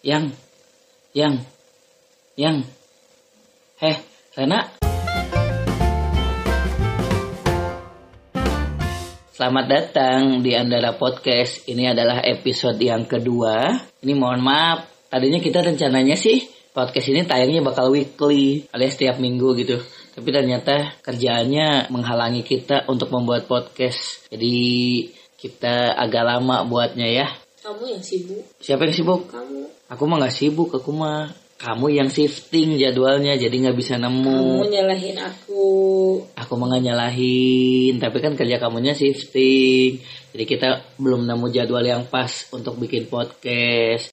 Yang, yang, yang. Heh, Rena. Selamat datang di Andara Podcast. Ini adalah episode yang kedua. Ini mohon maaf, tadinya kita rencananya sih podcast ini tayangnya bakal weekly alias setiap minggu gitu. Tapi ternyata kerjaannya menghalangi kita untuk membuat podcast. Jadi kita agak lama buatnya ya. Kamu yang sibuk. Siapa yang sibuk? Kamu. Aku mah nggak sibuk, aku mah kamu yang shifting jadwalnya jadi nggak bisa Kamu nemu. nyalahin aku. Aku mah nggak nyalahin, tapi kan kerja kamunya shifting. Jadi kita belum nemu jadwal yang pas untuk bikin podcast.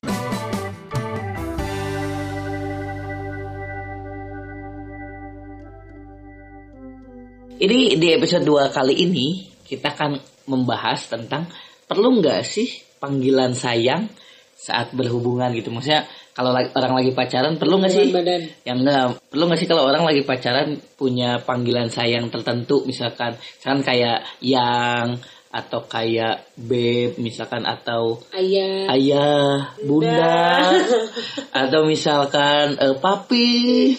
Ini di episode 2 kali ini kita akan membahas tentang perlu nggak sih panggilan sayang saat berhubungan gitu. Maksudnya kalau lagi- orang lagi pacaran perlu nggak sih? Badan. Yang enggak perlu nggak sih kalau orang lagi pacaran punya panggilan sayang tertentu misalkan misalkan kayak yang atau kayak beb misalkan atau Ayah. ayah bunda atau misalkan eh, papi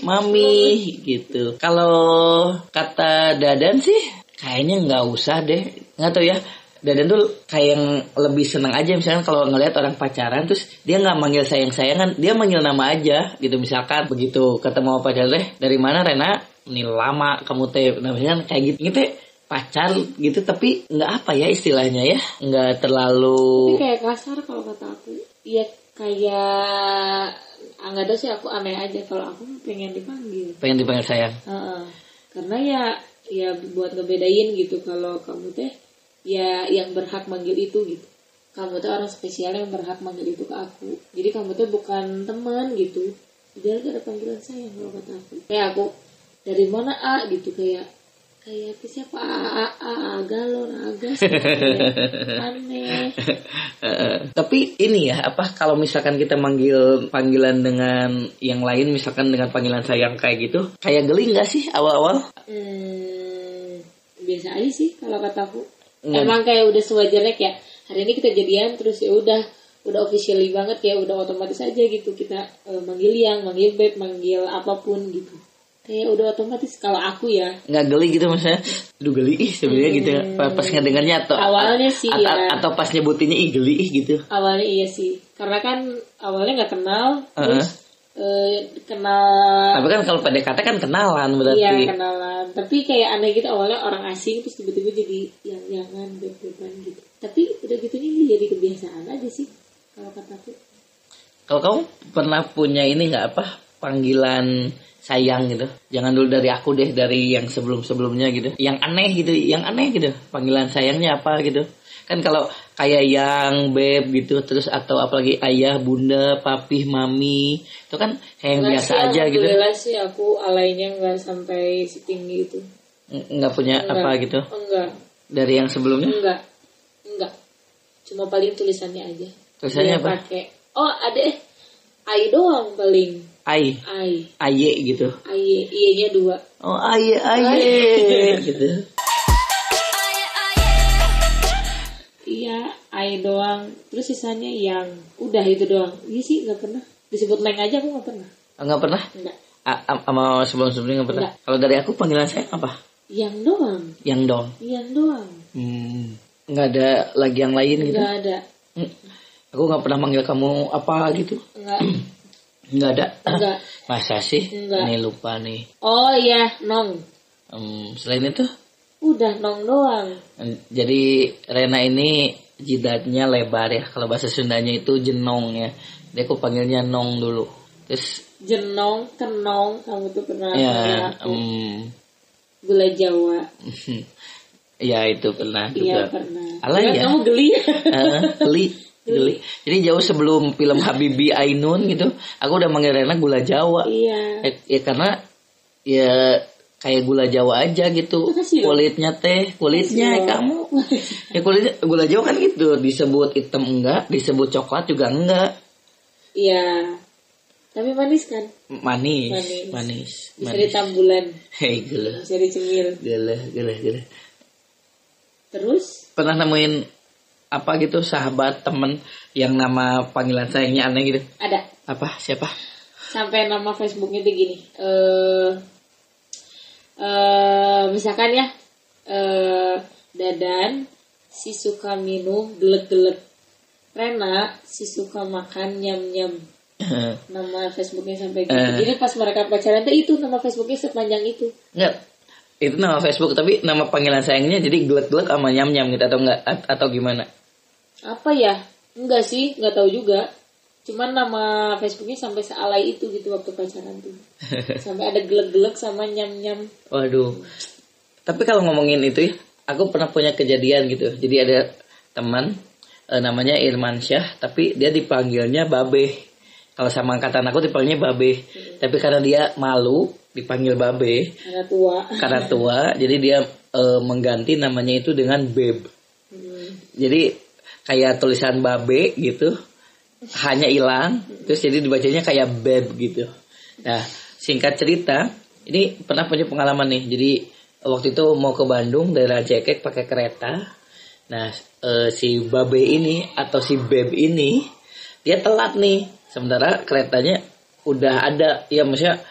mami gitu kalau kata dadan sih kayaknya nggak usah deh nggak tahu ya dadan tuh kayak yang lebih seneng aja. Misalkan kalau ngelihat orang pacaran terus dia nggak manggil sayang sayangan dia manggil nama aja gitu. Misalkan begitu ketemu pacar deh dari mana Rena? Ini lama kamu teh. Misalkan kayak gitu. Gitu pacar gitu tapi nggak apa ya istilahnya ya. Nggak terlalu Tapi kayak kasar kalau kata aku. Iya kayak ah, nggak ada sih aku aneh aja kalau aku pengen dipanggil. pengen dipanggil sayang. Heeh. Karena ya ya buat ngebedain gitu kalau kamu teh ya yang berhak manggil itu gitu. Kamu tuh orang spesial yang berhak manggil itu ke aku. Jadi kamu tuh bukan teman gitu. Jadi harus ada panggilan sayang kalau kata aku. Kayak aku dari mana A gitu kayak kayak siapa A A A, A galon agas aneh Eh, tapi ini ya apa kalau misalkan kita manggil panggilan dengan yang lain misalkan dengan panggilan sayang kayak gitu kayak geli nggak sih awal-awal Hmm, biasa aja sih kalau kataku. Emang kayak udah sewajarnya kayak hari ini kita jadian terus ya udah udah officially banget kayak udah otomatis aja gitu kita eh, manggil yang, manggil beb, manggil apa pun gitu. Kayak udah otomatis kalau aku ya. nggak geli gitu maksudnya aduh geli ih sebenarnya gitu pas, pas ngedengarnya atau Awalnya sih atau, ya. atau pas nyebutinnya ih geli ih gitu Awalnya iya sih. Karena kan awalnya nggak kenal terus eh, kenal tapi kan kalau PDKT kan kenalan berarti Iya kenalan. Tapi kayak aneh gitu awalnya orang asing terus tiba-tiba jadi yang jangan beb-beban gitu. Tapi udah gitu ini jadi kebiasaan aja sih kalau kataku. kalau kamu pernah punya ini nggak apa panggilan sayang gitu jangan dulu dari aku deh dari yang sebelum sebelumnya gitu yang aneh gitu yang aneh gitu panggilan sayangnya apa gitu kan kalau kayak yang beb gitu terus atau apalagi ayah bunda papi mami itu kan kayak yang Nggak biasa sih, aja gitu sih aku alainya nggak sampai setinggi itu. Ng- nggak punya Enggak. apa gitu Enggak, dari yang sebelumnya enggak, enggak. Cuma paling tulisannya aja. tulisannya Dia apa pakai. Oh ada eh. Ai doang paling. ay Ai. aye gitu Ai. Iya dua. oh aye aye gitu Iya, ai doang. Terus sisanya yang udah itu doang. Iya sih nggak pernah. Disebut neng aja aku nggak pernah. Oh, nggak pernah a- sama sebelum sebelumnya nggak pernah kalau dari aku panggilan sayang apa Yang doang. yang dong Yang doang. Hmm, nggak ada lagi yang lain gitu. Nggak ada. Hmm, Aku nggak pernah manggil kamu apa gitu. Enggak. Nggak ada. Enggak. Masa sih? Nggak. Nih lupa nih. Oh iya, nong. Hmm, selain itu, Udah nong doang. hmm, jadi Rena ini jidatnya lebar ya. Kalau bahasa Sundanya itu jenong ya. Dia aku panggilnya nong dulu. Terus Jenong, kenong, kamu tuh pernah ya, aku. hmm, Gula Jawa. ya itu pernah Iya juga. pernah. Alah, ya. Kamu geli. Eh, geli geli jadi jauh sebelum film Habibi Ainun gitu aku udah manggil Rena gula Jawa iya. ya, ya karena ya kayak gula Jawa aja gitu. Loh. kulitnya teh kulitnya kamu. Ya kulitnya gula Jawa kan gitu. Disebut hitam enggak disebut coklat juga enggak. Iya. Tapi manis kan? manis Manis. manis Bisa manis. ditambulan, hei gila. Bisa dicemil. gila gila gila. Terus? Pernah nemuin apa gitu sahabat temen yang nama panggilan sayangnya aneh gitu? Ada. Apa? Siapa? Sampai nama Facebooknya tuh gini eh eh misalkan ya eh Dadan si suka minum gelek-gelek Rena si suka makan nyam-nyam. Nama Facebooknya sampai gitu. Eh. jadi pas mereka pacaran tuh itu nama Facebooknya sepanjang itu. Enggak. Itu nama Facebook tapi nama panggilan sayangnya jadi gelek-gelek sama nyam-nyam gitu atau enggak atau gimana? apa ya? Enggak sih nggak tahu juga cuman nama Facebooknya sampai sealai itu gitu waktu pacaran tuh sampai ada gelek-gelek sama nyam-nyam Waduh. Tapi kalau ngomongin itu ya, aku pernah punya kejadian gitu. Jadi ada teman eh, namanya Irman Syah tapi dia dipanggilnya Babe. Kalau sama angkatan aku dipanggilnya Babe. Tapi karena dia malu dipanggil Babe karena tua karena tua, jadi dia eh, mengganti namanya itu dengan Beb. Hmm. Jadi kayak tulisan babe gitu hanya hilang terus jadi dibacanya kayak beb gitu. Nah singkat cerita ini pernah punya pengalaman nih. Jadi waktu itu mau ke Bandung dari Rancaikek pakai kereta. Nah eh, si babe ini atau si beb ini dia telat nih. Sementara keretanya udah ada ya maksudnya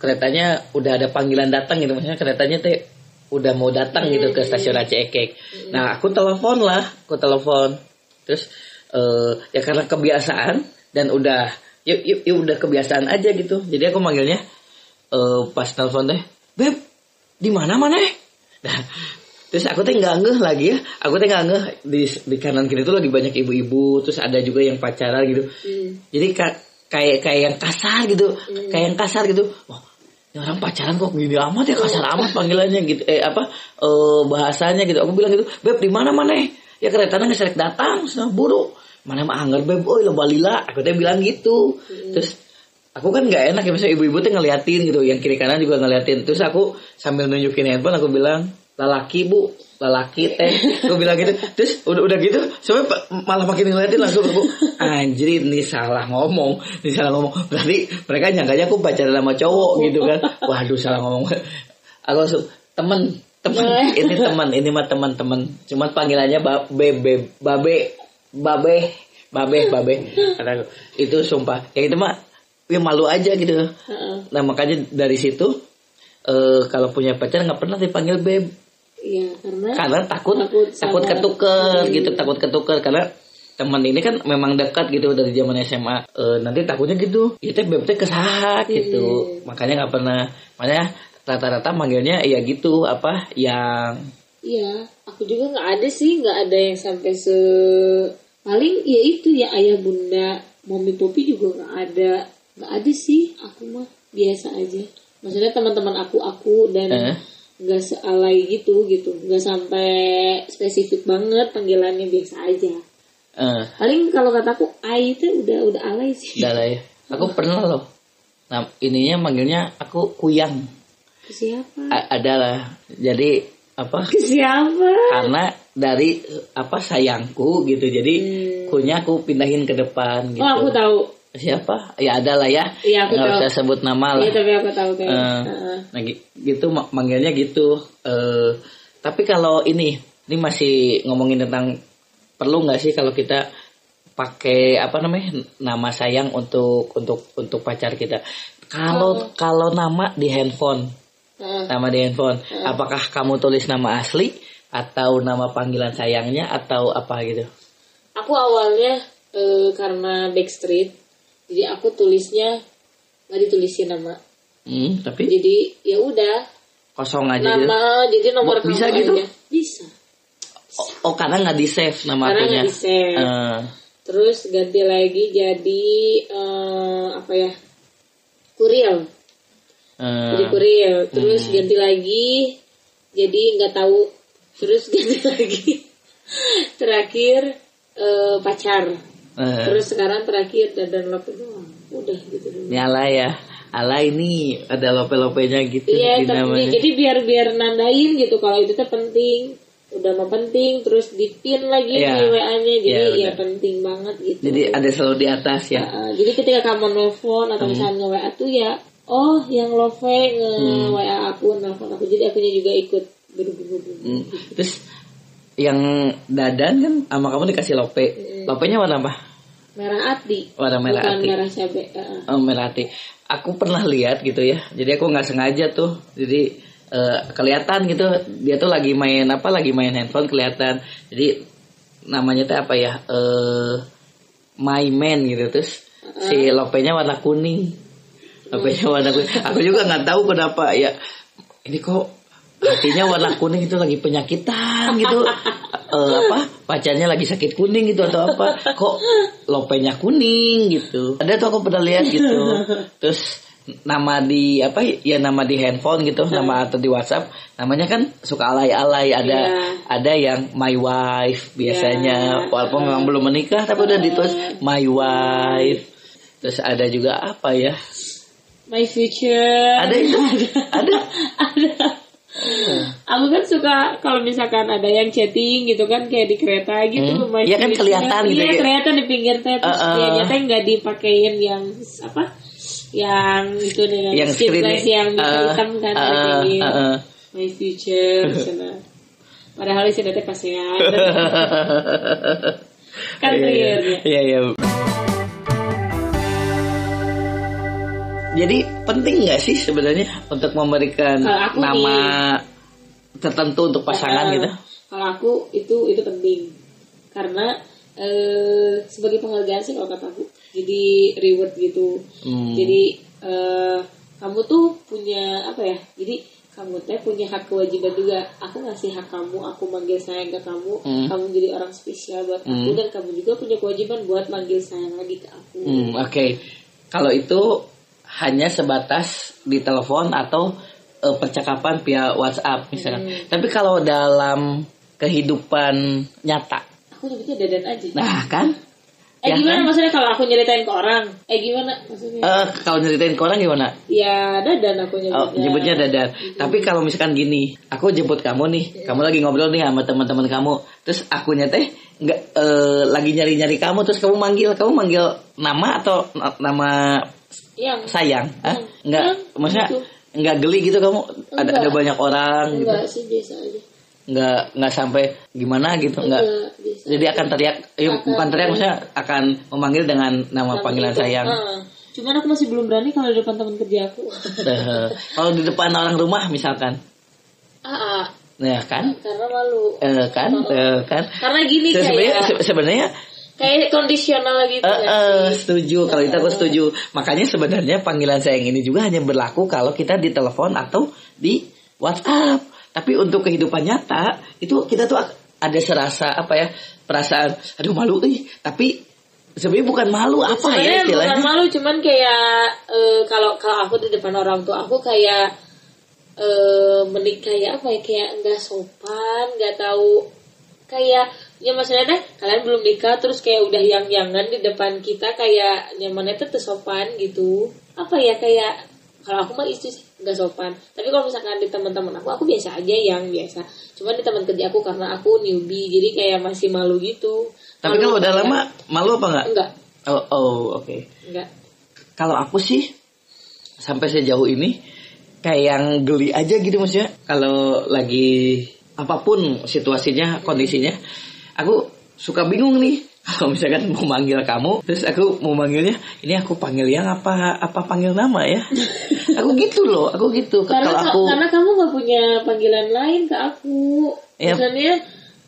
keretanya udah ada panggilan datang gitu maksudnya keretanya teh udah mau datang gitu ke stasiun Aceh Ekek. Nah aku telepon lah, aku telepon. Terus eh, ya karena kebiasaan dan udah yuk yuk, yuk udah kebiasaan aja gitu. Jadi aku manggilnya eh, pas telepon teh, beb di mana mana? Nah, terus aku teh nggak ngeh lagi ya. Aku teh nggak ngeh di di kanan kiri tuh lagi banyak ibu-ibu. Terus ada juga yang pacaran gitu. Hmm. Jadi ka- kayak kayak yang kasar gitu, kayak yang kasar gitu. Wah, ini orang pacaran kok gini amat ya kasar amat panggilannya gitu. Eh apa eh, bahasanya gitu. Aku bilang gitu, beb di mana mana? Ya keretanya nggak selek datang, sana buru. Mana mah anggar beb, oi lo balila. Aku teh bilang gitu. Terus aku kan nggak enak ya misalnya ibu-ibu tuh ngeliatin gitu, yang kiri kanan juga ngeliatin. Terus aku sambil nunjukin handphone aku bilang lalaki bu. Lalaki teh. Aku bilang gitu. Terus udah udah gitu sampai pa- malah makin ngeliatin langsung aku anjir ini salah ngomong. Ini salah ngomong. Berarti mereka nyangkanya aku pacaran sama cowok gitu kan. Waduh salah ngomong. Aku langsung temen temen. Ini teman ini mah teman-teman cuman panggilannya babe babe babe babe. Kata aku. itu sumpah. Yang itu mah ya malu aja gitu. Nah makanya dari situ eh kalau punya pacar nggak pernah dipanggil beb Iya karena karena takut Takut takut, ketuker gitu takut ketuker. Karena teman ini kan memang dekat gitu dari zaman SMA Eh, nanti takutnya gitu. Itu beb teh kesahat gitu. Makanya nggak pernah. Makanya rata-rata manggilnya ya gitu apa yang Iya, aku juga nggak ada sih, nggak ada yang sampai se paling ya itu ya ayah bunda, mami popi juga nggak ada, nggak ada sih. Aku mah biasa aja. Maksudnya teman-teman aku aku dan Eh. nggak sealai gitu gitu, nggak sampai spesifik banget panggilannya biasa aja. eh Paling kalau kataku Ai itu udah udah alay sih. udah ya aku pernah loh nah ininya manggilnya aku kuyang Ke siapa? A- adalah jadi apa Ke siapa? karena dari apa sayangku gitu jadi Hmm. kunya aku pindahin ke depan gitu Oh aku tahu. siapa ya ada lah ya Iya, aku nggak tahu. usah sebut nama lah Iya tapi aku tahu kayak. Eh, Heeh. nah gi- gitu ma- manggilnya gitu eh tapi kalau ini ini masih ngomongin tentang perlu nggak sih kalau kita pakai apa namanya nama sayang untuk untuk untuk pacar kita kalau kalau nama di handphone Heeh. nama di handphone apakah kamu tulis nama asli atau nama panggilan sayangnya atau apa gitu Aku awalnya eh, karena Backstreet, jadi aku tulisnya nggak ditulisin nama. hmm, tapi Jadi ya udah kosong aja gitu nama, jadi nomor bisa kamu gitu? aja. Bisa. oh, oh, karena nggak di save nama Karena akunya nggak di-save. Eh, Terus ganti lagi jadi eh, apa ya? Kuriel. Eh, Jadi kuriel. Terus Hmm. ganti lagi jadi nggak tahu. Terus ganti lagi. Terakhir eh, pacar. eh. Terus sekarang terakhir dadan love doang. Udah gitu dulu. Ini ala ya. Ala ini ada lope-lopenya gitu Iya, tapi jadi biar biar nandain gitu kalau itu tuh penting. Udah mau penting terus di pin lagi Iya. di WA-nya jadi Iya, ya benar. penting banget gitu. Jadi ada selalu di atas ya. Uh, jadi ketika kamu nelfon atau Hmm. misalnya nge-WA tuh ya oh yang love nge Hmm. WA aku nelfon aku jadi akunya juga ikut berhubung Hmm. Terus yang dadan kan sama kamu dikasih lope. Lopenya warna apa? Merah hati. Warna merah Bukan hati. merah cabai. Heeh. Oh, merah hati. Aku pernah lihat gitu ya. Jadi aku nggak sengaja tuh. Jadi eh, kelihatan gitu dia tuh lagi main apa? Lagi main handphone kelihatan. Jadi namanya tuh apa ya? Eh My Man gitu terus si lopenya warna kuning. Lopenya warna kuning. Aku juga nggak tahu kenapa ya. Ini kok hatinya warna kuning itu lagi penyakitan gitu. Eh, apa pacarnya lagi sakit kuning gitu atau apa kok lopenya kuning gitu ada tuh aku pernah lihat gitu terus nama di apa ya nama di handphone gitu nama atau di WhatsApp namanya kan suka alay-alay ada Iya. ada yang my wife biasanya Iya. walaupun memang belum menikah tapi udah ditulis my wife terus ada juga apa ya My future. ada itu ada ada. Aku kan suka kalau misalkan ada yang chatting gitu kan kayak di kereta gitu. Hmm. my Iya kan kelihatan gitu Iya ya. kelihatan di pinggir teh terus Uh-uh. dia nyata nggak dipakein yang apa? Yang itu dengan yang street screen yang uh, hitam kan uh, uh, yang uh, My future sana. Padahal di teh pasean. kan clear ya. Iya iya. Jadi penting nggak sih sebenarnya untuk memberikan Kalau aku nama tertentu untuk pasangan Uh, gitu? Kalau aku itu itu penting karena eh, sebagai penghargaan sih kalau kata aku. Jadi reward gitu. Hmm. Jadi eh, kamu tuh punya apa ya? Jadi kamu teh punya hak kewajiban juga. Aku ngasih hak kamu, aku manggil sayang ke kamu, Hmm. kamu jadi orang spesial buat aku Hmm. dan kamu juga punya kewajiban buat manggil sayang lagi ke aku. Hmm, Oke, kalau itu hanya sebatas di telepon atau eh, percakapan via WhatsApp misalnya. Hmm. Tapi kalau dalam kehidupan nyata, Aku nyebutnya dadan aja. nah kan? eh ya gimana kan? maksudnya kalau aku nyeritain ke orang? Eh gimana maksudnya? Eh, kalau nyeritain ke orang gimana? ya dadan aku nyebutnya. Oh, jemputnya dadan. Tapi kalau misalkan gini, aku jemput kamu nih, kamu lagi ngobrol nih sama teman-teman kamu, terus akunya teh nggak eh, lagi nyari-nyari kamu, terus kamu manggil, kamu manggil nama atau na- nama Yang sayang? Yang- Enggak, yang maksudnya gitu. nggak geli gitu kamu? Ada Enggak. ada banyak orang gitu, enggak sih biasa aja. nggak nggak sampai gimana gitu, nggak. Jadi akan teriak, ya, Akan. bukan teriak, maksudnya akan memanggil dengan nama panggilan itu. sayang. Heeh. Cuman aku masih belum berani kalau di depan teman kerja aku. Eh, kalau di depan orang rumah misalkan, ah, ah, ya kan? karena malu. Eh, kan, eh, kan? Karena gini Se- sebenarnya se- sebenarnya kayak kondisional gitu eh, sih? setuju. Kalau itu aku setuju. Makanya sebenarnya panggilan sayang ini juga hanya berlaku kalau kita di telepon atau di WhatsApp. Tapi untuk kehidupan nyata itu kita tuh ada serasa apa ya perasaan aduh malu ih tapi sebenarnya bukan malu apa ya Sebenarnya bukan istilahnya? malu cuman kayak eh, kalau kalau aku di depan orang tua aku kayak eh menik kayak apa ya kayak nggak sopan nggak tahu kayak ya maksudnya deh kalian belum nikah terus kayak udah yang yangan di depan kita kayak nyamannya tuh sopan gitu. Apa ya kayak kalau aku mah itu sih nggak sopan. Tapi kalau misalkan di teman-teman aku aku biasa aja yang biasa. Cuman di teman kerja aku karena aku newbie jadi kayak masih malu gitu. Tapi Malu kalau udah lama malu apa enggak enggak oh oh oke. Enggak kalau aku sih sampai sejauh ini kayak yang geli aja gitu maksudnya. Kalau lagi apa pun situasinya kondisinya aku suka bingung nih kalau misalkan mau manggil kamu terus aku mau manggilnya ini aku panggil yang apa apa panggil nama ya aku gitu loh aku gitu karena kalau aku karena kamu nggak punya panggilan lain ke aku Iya. misalnya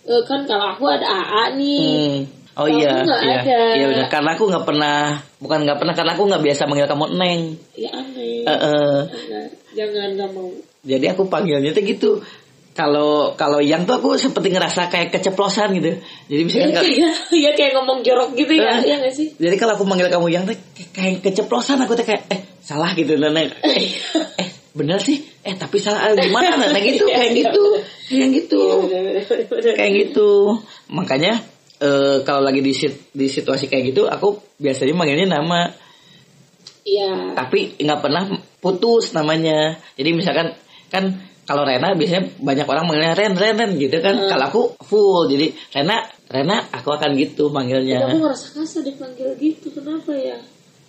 eh, kan kalau aku ada AA nih Hmm. Oh Kalau iya, iya, ada. iya. Karena aku nggak pernah, bukan nggak pernah, karena aku nggak biasa manggil kamu neng. ya aneh Eh, eh. Enggak, jangan nggak mau Jadi aku panggilnya tuh gitu. Kalau kalau yang tuh aku seperti ngerasa kayak keceplosan gitu. Jadi misalkan kalau- kayak ya kayak ngomong jorok gitu ya ya sih jadi kalau aku manggil kamu yang tuh kayak keceplosan aku tuh kayak eh salah gitu nenek. Eh, eh bener sih. Eh tapi salah eh, gimana nenek gitu kayak gitu. Kayak gitu. Kayak gitu. Makanya eh, kalau lagi di sit- di situasi kayak gitu aku biasanya manggilnya nama Iya. tapi nggak pernah putus namanya. Jadi misalkan kan kalau Rena biasanya banyak orang manggilnya Ren Ren Ren gitu kan. Hmm. Kalau aku full jadi Rena Rena aku akan gitu Tapi aku manggilnya. ngerasa kasar dipanggil gitu kenapa ya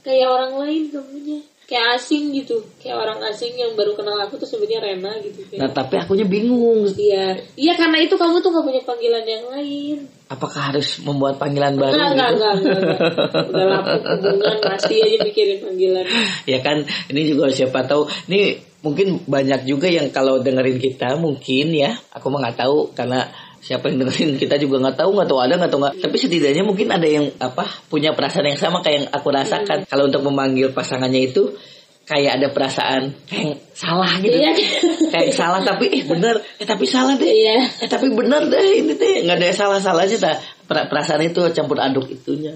kayak orang lain kamunya kayak asing gitu kayak orang asing yang baru kenal aku tuh sebutnya Rena gitu Nah kayak tapi akunya bingung. iya iya karena itu kamu tuh gak punya panggilan yang lain Apakah harus membuat panggilan baru? enggak enggak gitu? enggak enggak, enggak. udah lapuk hubungan pasti aja mikirin panggilan ya kan ini juga siapa tahu ini mungkin banyak juga yang kalau dengerin kita mungkin ya. Aku mah nggak tahu karena siapa yang dengerin kita juga nggak tahu nggak tahu ada nggak tahu nggak. Tapi setidaknya mungkin ada yang apa punya perasaan yang sama kayak yang aku rasakan. Kalau untuk memanggil pasangannya itu kayak ada perasaan kayak salah gitu Iya. kayak salah tapi eh bener. Eh tapi salah deh. Iya. Eh tapi bener deh ini deh nggak ada salah salahnya tak Per- perasaan itu campur aduk itunya.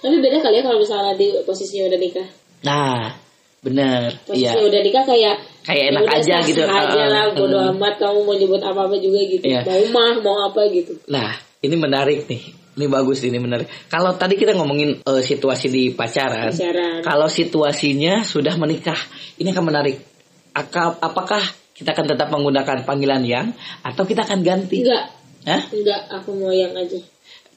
Tapi beda kali ya kalau misalnya di posisinya udah nikah. Nah bener iya posisinya udah nikah kayak Kayak ya enak udah aja gitu. aja lah Ah, bodo hmm. amat kamu mau nyebut apa apa juga gitu Iya. mau mah mau apa gitu Nah, ini menarik nih. Ini bagus ini menarik. Kalau tadi kita ngomongin eh, situasi di pacaran, pacaran kalau situasinya sudah menikah, ini akan menarik. Aka- apakah kita akan tetap menggunakan panggilan yang atau kita akan ganti? enggak Hah? enggak aku mau yang aja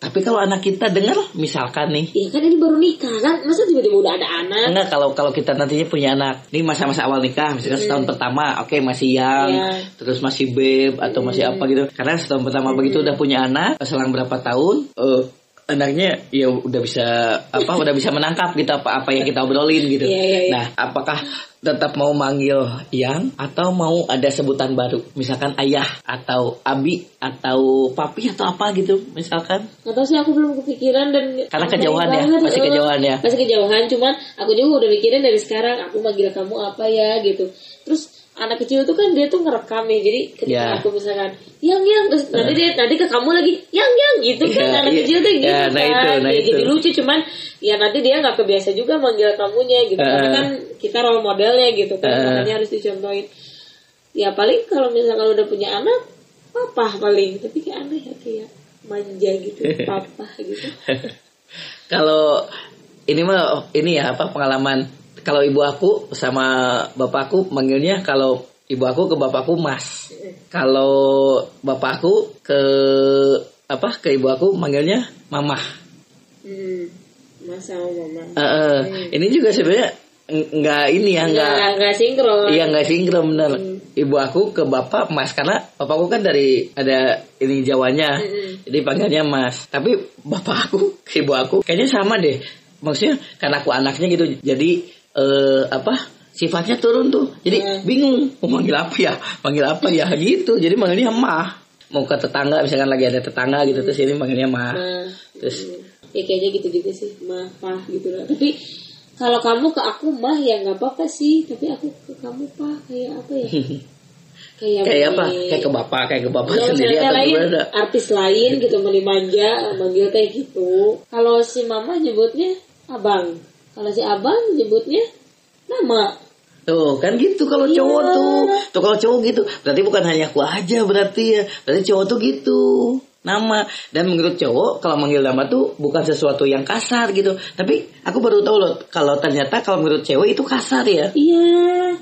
Tapi kalau anak kita dengar, misalkan nih, ya kan ini baru nikah kan? Masa tiba-tiba udah ada anak? Enggak kalau kalau kita nantinya punya anak, ini masa-masa awal nikah, misalkan setahun pertama, oke masih yang, Iya. terus masih babe atau masih apa gitu. Karena setahun pertama begitu udah punya anak, selang berapa tahun, eh, anaknya ya udah bisa apa, udah bisa menangkap gitu apa apa yang kita obrolin gitu. Iya, iya, iya. Nah, apakah tetap mau manggil yang atau mau ada sebutan baru, misalkan ayah atau abi atau papi atau apa gitu, misalkan? Gak tau sih aku belum kepikiran dan Karena kejauhan ya, banget, masih eh. kejauhan ya. Masih kejauhan cuman aku juga udah mikirin dari sekarang aku manggil kamu apa ya gitu. Terus anak kecil tuh kan dia tuh ngerekam ya. Jadi ketika Ya. aku misalkan yang yang terus nanti dia nanti ke kamu lagi yang yang gitu kan Ya, anak iya. kecil tuh gitu Ya, nah kan. itu, nah Ya, itu. Jadi lucu cuman ya nanti dia nggak kebiasa juga manggil kamunya gitu. Karena Eh. kan kita role modelnya gitu kan. Eh. Makanya harus dicontohin. Ya paling kalau misalkan udah punya anak papa paling tapi kayak aneh ya kayak manja gitu papa gitu Kalau ini mah ini ya apa pengalaman kalau ibu aku sama bapakku manggilnya kalau ibu aku ke bapakku mas. Kalau bapakku ke apa ke ibu aku manggilnya mamah. hmm, mas sama mama Eh, eh, Ini juga sebenarnya ng- nggak ini ya nggak nggak nggak sinkron Iya nggak sinkron bener. Ibu aku ke bapak mas karena bapakku kan dari ada ini Jawanya, jadi panggilnya mas. Tapi bapak aku ke ibu aku kayaknya sama deh. Maksudnya karena aku anaknya gitu, jadi eh, apa sifatnya turun tuh. Jadi Hmm. bingung mau manggil apa ya, manggil apa ya gitu. Jadi manggilnya mah. Mau ke tetangga misalkan lagi ada tetangga gitu terus ini manggilnya mah. nah Terus ya kayaknya gitu juga sih mah pah gitu lah tapi kalau kamu ke aku mah ya nggak apa-apa sih tapi aku ke kamu pah kayak apa ya kayak kayak apa? Kayak ke bapak, kayak ke bapak Ya, sendiri atau lain, gimana? artis lain gitu manja manggil kayak gitu kalau si mama nyebutnya abang kalau si abang nyebutnya nama Tuh kan gitu kalau Iya. cowok tuh. Tuh kalau cowok gitu. Berarti bukan hanya aku aja berarti ya. Berarti cowok tuh gitu. Nama dan menurut cowok kalau manggil nama tuh bukan sesuatu yang kasar gitu. Tapi aku baru tahu loh kalau ternyata kalau menurut cewek itu kasar ya. Iya,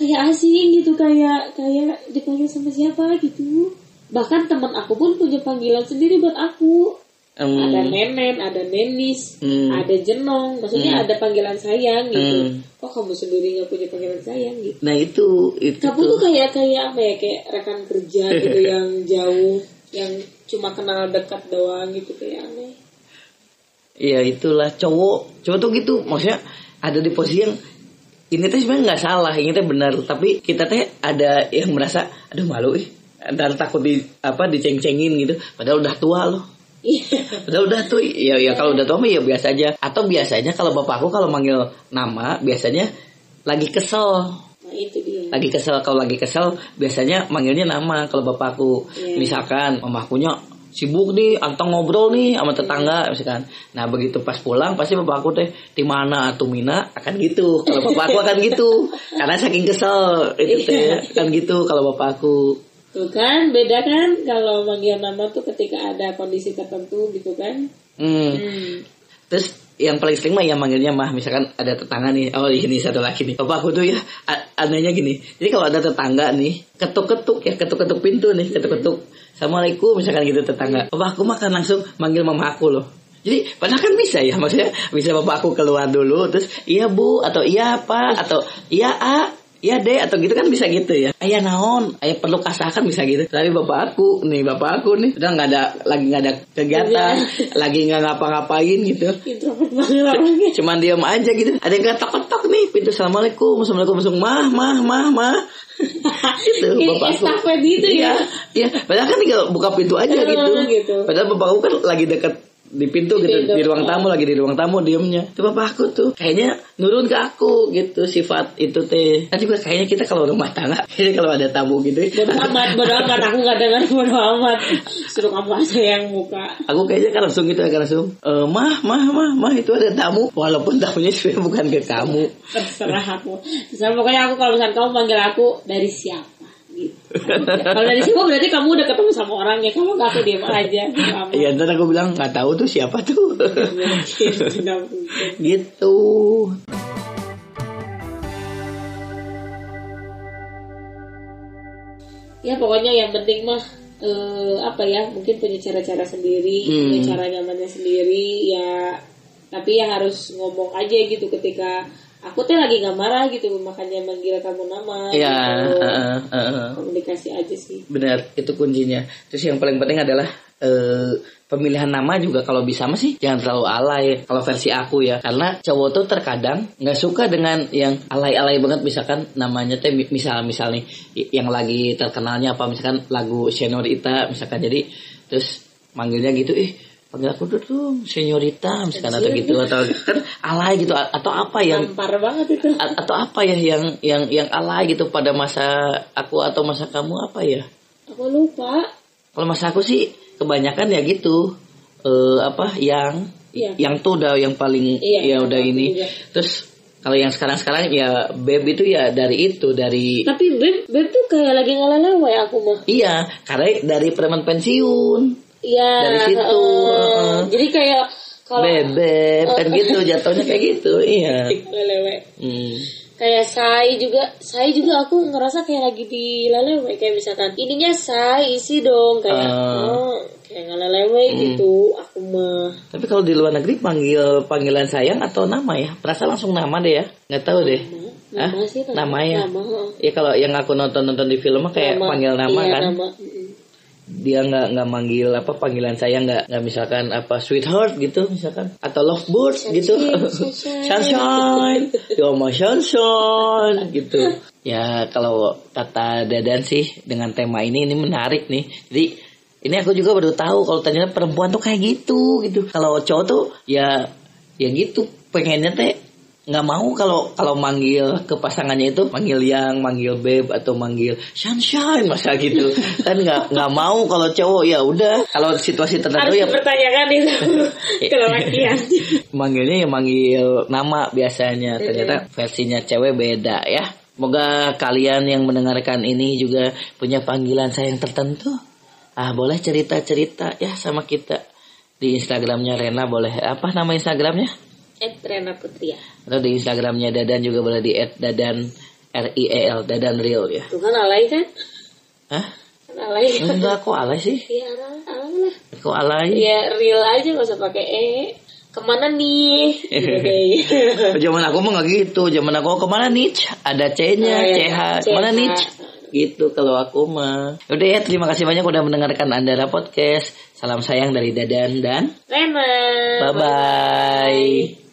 kayak asing gitu, kayak kayak dipanggil sama siapa gitu. Bahkan teman aku pun punya panggilan sendiri buat aku. Hmm, Ada nenen, ada nenis, Hmm. ada jenong. Maksudnya ada panggilan sayang gitu. Hmm. Kok kamu sendiri nggak punya panggilan sayang gitu? Nah itu itu Kamu tuh. kayak kayak apa ya? Kayak rekan kerja gitu yang jauh, yang cuma kenal dekat doang gitu kayak aneh. Ya itulah cowok. Cowok tuh gitu. Maksudnya ada di posisi yang ini teh sebenarnya nggak salah, ini teh benar. Tapi kita teh ada yang merasa, aduh malu ih. Dan takut di apa diceng-cengin gitu. Padahal udah tua loh. Iya. Udah udah tuh ya ya kalau udah tua mah ya biasa aja. Atau biasanya kalau bapakku kalau manggil nama biasanya lagi kesel. Nah itu dia. Lagi kesel kalau lagi kesel biasanya manggilnya nama kalau bapakku. Iya. Misalkan mamakunya sibuk nih atau ngobrol nih sama tetangga misalkan. Nah begitu pas pulang pasti bapakku teh di mana atau Mina akan gitu. Kalau bapakku akan gitu karena saking kesel itu teh kan gitu kalau bapakku. Tuh kan, beda kan? Kalau manggil nama tuh ketika ada kondisi tertentu gitu kan. Hmm. Hmm. Terus yang paling sering mah yang manggilnya mah. Misalkan ada tetangga nih. Oh ini satu lagi nih. Bapak aku tuh ya anehnya gini. Jadi kalau ada tetangga nih ketuk-ketuk ya ketuk-ketuk pintu nih ketuk-ketuk assalamualaikum misalkan gitu tetangga. Bapak aku mah kan langsung manggil mama aku loh. Jadi padahal kan bisa ya maksudnya bisa bapak aku keluar dulu terus iya bu atau iya apa atau iya a Iya deh atau gitu kan bisa gitu ya. Ayah naon, ayah perlu kasakan bisa gitu. Tapi bapak aku nih, bapak aku nih udah nggak ada lagi nggak ada kegiatan, lagi nggak ngapa-ngapain gitu. Cuman diam aja gitu. Ada yang ketok-ketok nih pintu assalamualaikum, assalamualaikum, assalamualaikum, mah, mah, mah, mah. itu Kayak bapak aku. gitu ya. Iya, iya. Padahal kan tinggal buka pintu aja gitu. gitu. Padahal bapak aku kan lagi deket di pintu Di gitu pintu. di ruang tamu lagi di ruang tamu diemnya. Itu bapak aku tuh kayaknya nurun ke aku gitu sifat itu teh. Kan juga kayaknya kita kalau rumah tangga kayaknya kalau ada tamu gitu. Bodo amat bodo amat. Aku nggak dengar bodo amat. Suruh kamu aja yang buka. Aku kayaknya kan langsung gitu akan langsung e, mah mah mah mah itu ada tamu. Walaupun tamunya sebenarnya bukan ke kamu. Terserah aku. Terserah pokoknya aku kalau misalnya kamu panggil aku dari siapa gitu kalau dari siapa berarti kamu udah ketemu sama orangnya. Kalau nggak aku diam aja. Kamu ya ntar aku bilang nggak tahu tuh siapa tuh. Gitu. Ya pokoknya yang penting mah eh, apa ya mungkin punya cara-cara sendiri Hmm. punya cara nyamannya sendiri ya tapi ya harus ngomong aja gitu ketika aku tuh lagi nggak marah gitu makanya manggil kamu nama ya gitu. heeh, heeh. komunikasi aja sih. Benar itu kuncinya. Terus yang paling penting adalah eh, pemilihan nama juga kalau bisa masih jangan terlalu alay kalau versi aku ya. Karena cowok tuh terkadang nggak suka dengan yang alay-alay banget. Misalkan namanya teh mi- misal misal nih yang lagi terkenalnya apa? Misalkan lagu Senorita misalkan. Jadi terus manggilnya gitu ih panggil aku dulu dong Senorita misalkan atau gitu atau kan alay gitu atau apa yang tampar banget itu. Atau apa ya yang yang yang alay gitu pada masa aku atau masa kamu apa ya? Aku lupa. Kalau masa aku sih kebanyakan ya gitu. Eh apa yang Iya. yang tuh udah yang paling Iya, ya udah ini. juga. terus kalau yang sekarang-sekarang ya beb itu ya dari itu dari tapi beb beb tuh kayak lagi ngelelewe aku mah. Iya karena dari preman pensiun iya Dari situ, heeh. heeh. jadi kayak kalau bebek kan gitu jatuhnya kayak gitu iya ngelelewe hmm. kayak say juga say juga aku ngerasa kayak lagi di lelewe kayak misalkan ininya say isi dong kayak Ah. oh kayak ngelelewe gitu aku mah tapi kalau di luar negeri panggil panggilan sayang atau nama ya perasa langsung nama deh ya nggak tahu deh Hah? nama sih nama ya nama ya kalau yang aku nonton nonton di film mah kayak Nama. panggil nama Iya, kan nama. Dia nggak nggak manggil apa panggilan saya nggak nggak misalkan apa sweetheart gitu misalkan atau lovebird gitu. sunshine. Yo my sunshine gitu. Ya kalau kata dadan sih dengan tema ini ini menarik nih. Jadi ini aku juga baru tahu kalau ternyata perempuan tuh kayak gitu gitu. Kalau cowok tuh ya ya gitu pengennya teh nggak mau kalau kalau manggil ke pasangannya itu manggil yang manggil babe atau manggil sunshine masa gitu. Kan nggak nggak mau kalau cowok ya udah. Kalau situasi tertentu harus ya dipertanyakan itu ke lelakian manggilnya ya manggil nama biasanya. Ternyata versinya cewek beda ya. Semoga kalian yang mendengarkan ini juga punya panggilan sayang tertentu. Ah boleh cerita cerita ya sama kita. Di Instagramnya Rena boleh apa nama Instagramnya Rena Putria atau di Instagramnya Dadan juga boleh di @dadan R I E L Dadan Real ya. Tuh kan alay kan? Hah? kan alay. Kan enggak kok alay sih? Iya alay. Alay lah kok alay? Ya real aja gak usah pakai e. Ke mana nih? Deh. zaman aku mah nggak gitu. Zaman aku ke mana nih? Ada C-nya Oh, iya. CH ke mana CH. nih gitu kalau aku mah. Udah ya terima kasih banyak udah mendengarkan Andara Podcast. Salam sayang dari Dadan dan Rena. Bye bye